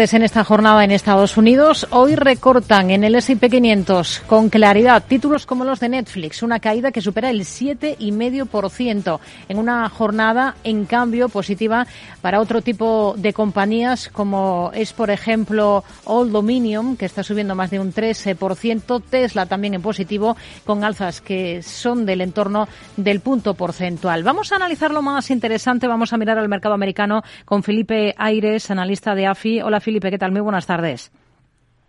en esta jornada en Estados Unidos. Hoy recortan en el S&P 500 con claridad títulos como los de Netflix, una caída que supera el 7,5% en una jornada, en cambio, positiva para otro tipo de compañías como es, por ejemplo, Old Dominion, que está subiendo más de un 13%, Tesla también en positivo, con alzas que son del entorno del punto porcentual. Vamos a analizar lo más interesante, vamos a mirar al mercado americano con Felipe Aires, analista de AFI. Hola Felipe, ¿qué tal? Muy buenas tardes.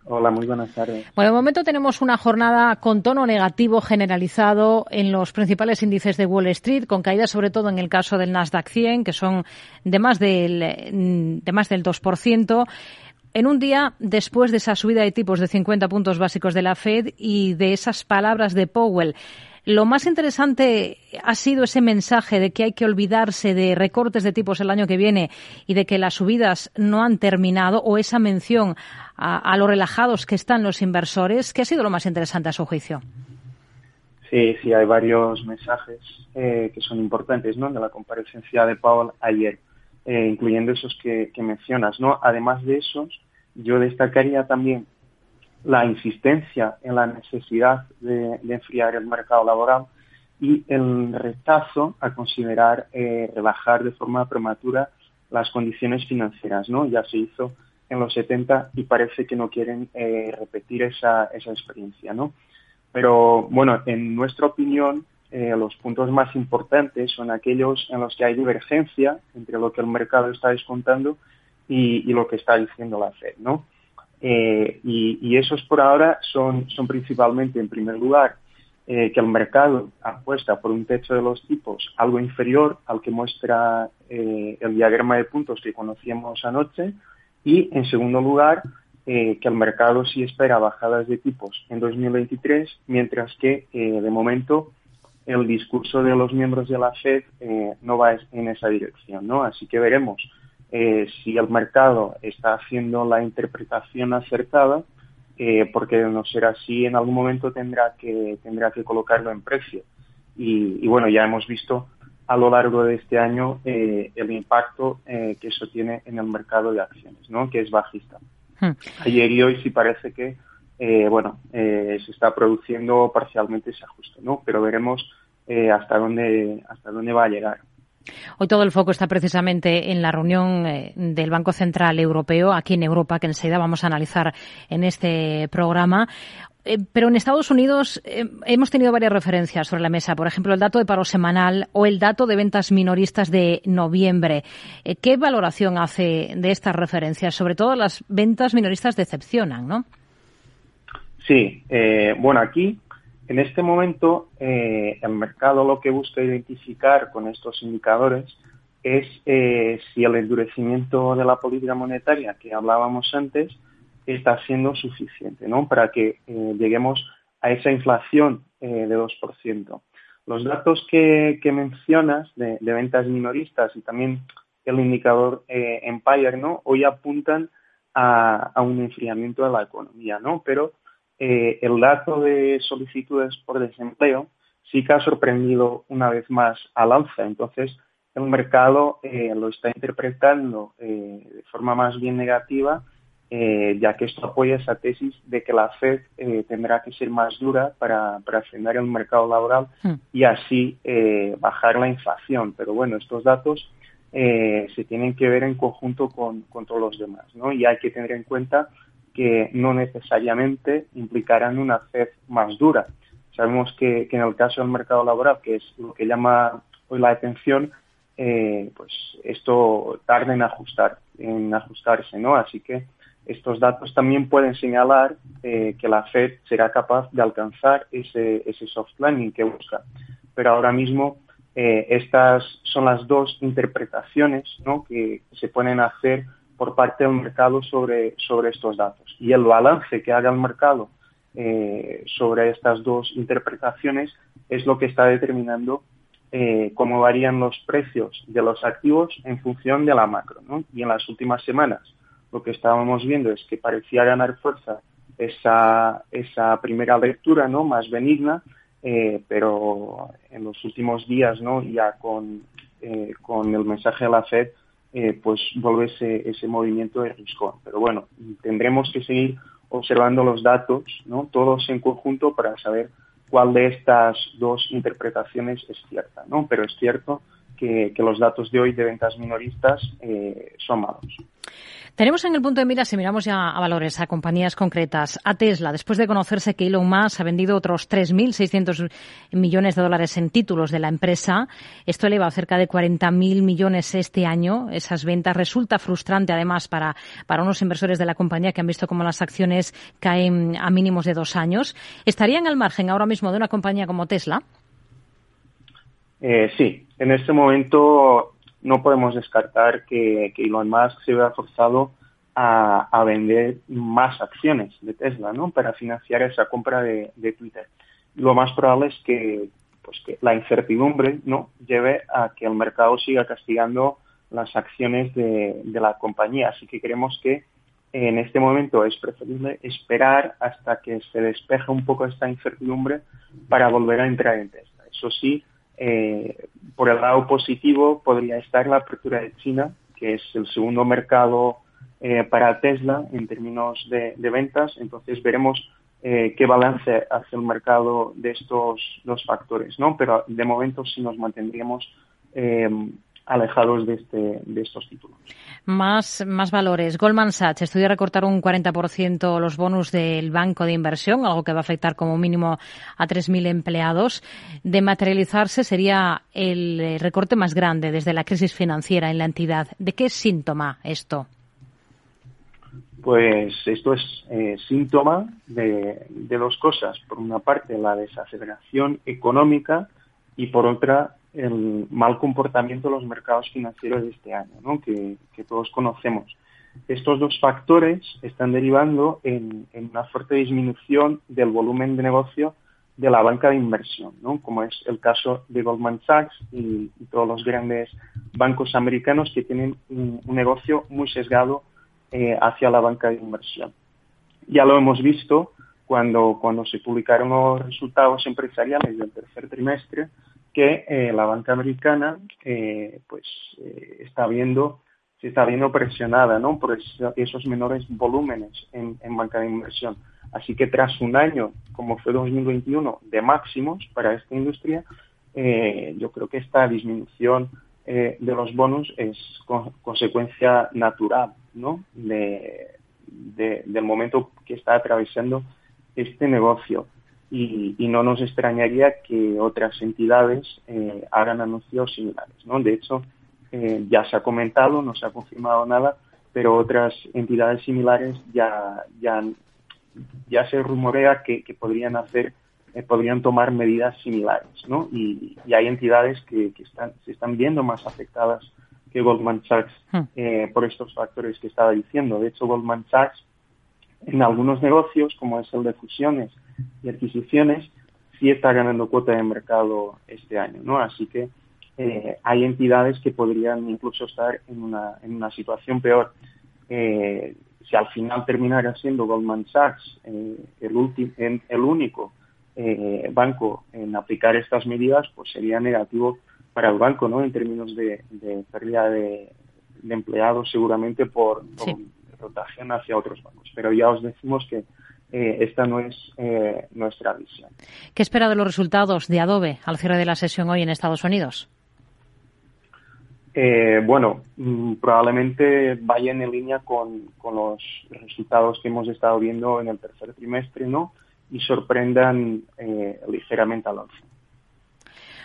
Hola, muy buenas tardes. Bueno, de momento tenemos una jornada con tono negativo generalizado en los principales índices de Wall Street, con caídas sobre todo en el caso del Nasdaq 100, que son de más del, de más del 2%. En un día después de esa subida de tipos de 50 puntos básicos de la Fed y de esas palabras de Powell, lo más interesante ha sido ese mensaje de que hay que olvidarse de recortes de tipos el año que viene y de que las subidas no han terminado o esa mención a, lo relajados que están los inversores. ¿Qué ha sido lo más interesante a su juicio? Sí, sí, hay varios mensajes eh, que son importantes ¿no? de la comparecencia de Powell ayer, eh, incluyendo esos que, que mencionas. ¿no? Además de esos, yo destacaría también la insistencia en la necesidad de, enfriar el mercado laboral y el rechazo a considerar eh, rebajar de forma prematura las condiciones financieras, ¿no? Ya se hizo en los 70 y parece que no quieren eh, repetir esa, esa experiencia, ¿no? Pero bueno, en nuestra opinión, eh, los puntos más importantes son aquellos en los que hay divergencia entre lo que el mercado está descontando y, y lo que está diciendo la Fed, ¿no? Eh, y, esos por ahora son, son principalmente, en primer lugar, eh, que el mercado apuesta por un techo de los tipos algo inferior al que muestra eh, el diagrama de puntos que conocíamos anoche. Y, en segundo lugar, que el mercado sí espera bajadas de tipos en 2023, mientras que, de momento, el discurso de los miembros de la FED no va en esa dirección. ¿no? Así que veremos eh, si el mercado está haciendo la interpretación acertada, eh, porque de no ser así, en algún momento tendrá que, tendrá que colocarlo en precio. Y, bueno, ya hemos visto a lo largo de este año eh, el impacto que eso tiene en el mercado de acciones, ¿no? que es bajista. Hmm. Ayer y hoy sí parece que bueno, se está produciendo parcialmente ese ajuste, ¿no? Pero veremos hasta dónde hasta dónde va a llegar. Hoy todo el foco está precisamente en la reunión eh, del Banco Central Europeo aquí en Europa, que enseguida vamos a analizar en este programa. Eh, pero en Estados Unidos eh, hemos tenido varias referencias sobre la mesa, por ejemplo, el dato de paro semanal o el dato de ventas minoristas de noviembre. ¿Qué valoración hace de estas referencias? Sobre todo las ventas minoristas decepcionan, ¿no? Sí, bueno, aquí en este momento, eh, el mercado lo que busca identificar con estos indicadores es eh, si el endurecimiento de la política monetaria que hablábamos antes está siendo suficiente ¿no? para que eh, lleguemos a esa inflación de 2%. Los datos que, mencionas de, ventas minoristas y también el indicador Empire ¿no? hoy apuntan a, a, un enfriamiento de la economía, ¿no? pero eh, el dato de solicitudes por desempleo sí que ha sorprendido una vez más al alza. Entonces, el mercado eh, lo está interpretando eh, de forma más bien negativa, ya que esto apoya esa tesis de que la Fed tendrá que ser más dura para, para frenar el mercado laboral hmm. y así bajar la inflación. Pero bueno, estos datos se tienen que ver en conjunto con, con todos los demás, ¿no? Y hay que tener en cuenta que no necesariamente implicarán una Fed más dura. Sabemos que, en el caso del mercado laboral, que es lo que llama hoy la atención, eh, pues esto tarda en ajustar, en ajustarse, ¿no? Así que estos datos también pueden señalar eh, que la Fed será capaz de alcanzar ese, ese soft landing que busca. Pero ahora mismo eh, estas son las dos interpretaciones ¿no? que se pueden hacer por parte del mercado sobre, sobre estos datos. Y el balance que haga el mercado eh, sobre estas dos interpretaciones es lo que está determinando eh, cómo varían los precios de los activos en función de la macro. Y en las últimas semanas lo que estábamos viendo es que parecía ganar fuerza esa, esa primera lectura ¿no? más benigna, eh, pero en los últimos días ¿no? ya con, con el mensaje de la FED pues vuelve ese, ese movimiento de risco. Pero bueno, tendremos que seguir observando los datos, ¿no? todos en conjunto para saber cuál de estas dos interpretaciones es cierta, ¿no? Pero es cierto que, los datos de hoy de ventas minoristas eh, son malos. Tenemos en el punto de mira, si miramos ya a valores, a compañías concretas, a Tesla, después de conocerse que Elon Musk ha vendido otros 3.600 millones de dólares en títulos de la empresa, esto eleva a cerca de 40.000 millones este año. Esas ventas resulta frustrante, además, para, para unos inversores de la compañía que han visto cómo las acciones caen a mínimos de dos años. ¿Estarían al margen ahora mismo de una compañía como Tesla? Eh, sí, en este momento no podemos descartar que, Elon Musk se vea forzado a, vender más acciones de Tesla, ¿no? Para financiar esa compra de, Twitter. Lo más probable es que, pues que la incertidumbre, ¿no? Lleve a que el mercado siga castigando las acciones de, de la compañía. Así que creemos que en este momento es preferible esperar hasta que se despeje un poco esta incertidumbre para volver a entrar en Tesla. Eso sí, eh, por el lado positivo podría estar la apertura de China, que es el segundo mercado eh, para Tesla en términos de, ventas. Entonces veremos eh, qué balance hace el mercado de estos dos factores, ¿no? Pero de momento sí nos mantendríamos alejados de, este, de estos títulos. Más, más valores. Goldman Sachs estudia recortar un 40% los bonus del banco de inversión, algo que va a afectar como mínimo a 3.000 empleados. De materializarse sería el recorte más grande desde la crisis financiera en la entidad. ¿De qué es síntoma esto? Pues esto es eh, síntoma de, de dos cosas. Por una parte, la desaceleración económica y por otra, el mal comportamiento de los mercados financieros de este año, ¿no? que, todos conocemos. Estos dos factores están derivando en, una fuerte disminución del volumen de negocio de la banca de inversión, ¿no? como es el caso de Goldman Sachs y, todos los grandes bancos americanos que tienen un, negocio muy sesgado eh, hacia la banca de inversión. Ya lo hemos visto cuando, cuando se publicaron los resultados empresariales del tercer trimestre, que eh, la banca americana eh, pues eh, está viendo se está viendo presionada ¿no? por esos menores volúmenes en, banca de inversión. Así que tras un año, como fue 2021, de máximos para esta industria, yo creo que esta disminución de los bonos es consecuencia natural ¿no? de, del momento que está atravesando este negocio y, no nos extrañaría que otras entidades eh, hagan anuncios similares. ¿no? De hecho, eh, ya se ha comentado, no se ha confirmado nada, pero otras entidades similares ya, ya, ya se rumorea que, podrían hacer, eh, podrían tomar medidas similares, ¿no? Y, hay entidades que, están, se están viendo más afectadas que Goldman Sachs hmm. por estos factores que estaba diciendo. De hecho, Goldman Sachs en algunos negocios, como es el de fusiones y adquisiciones sí está ganando cuota de mercado este año, ¿no? Así que eh, hay entidades que podrían incluso estar en una, en una situación peor. Eh, si al final terminara siendo Goldman Sachs eh, el, el único banco en aplicar estas medidas, pues sería negativo para el banco, ¿no? En términos de, pérdida de, empleados seguramente por, rotación hacia otros bancos. Pero ya os decimos que eh, esta no es eh, nuestra visión. ¿Qué espera de los resultados de Adobe al cierre de la sesión hoy en Estados Unidos? Eh, bueno, mm, probablemente vaya en línea con, los resultados que hemos estado viendo en el tercer trimestre, ¿no? Y sorprendan ligeramente al alza.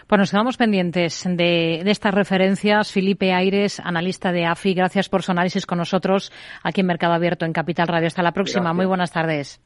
Pues nos quedamos pendientes de, de, estas referencias. Felipe Aires, analista de AFI, gracias por su análisis con nosotros aquí en Mercado Abierto en Capital Radio. Hasta la próxima. Muy buenas tardes.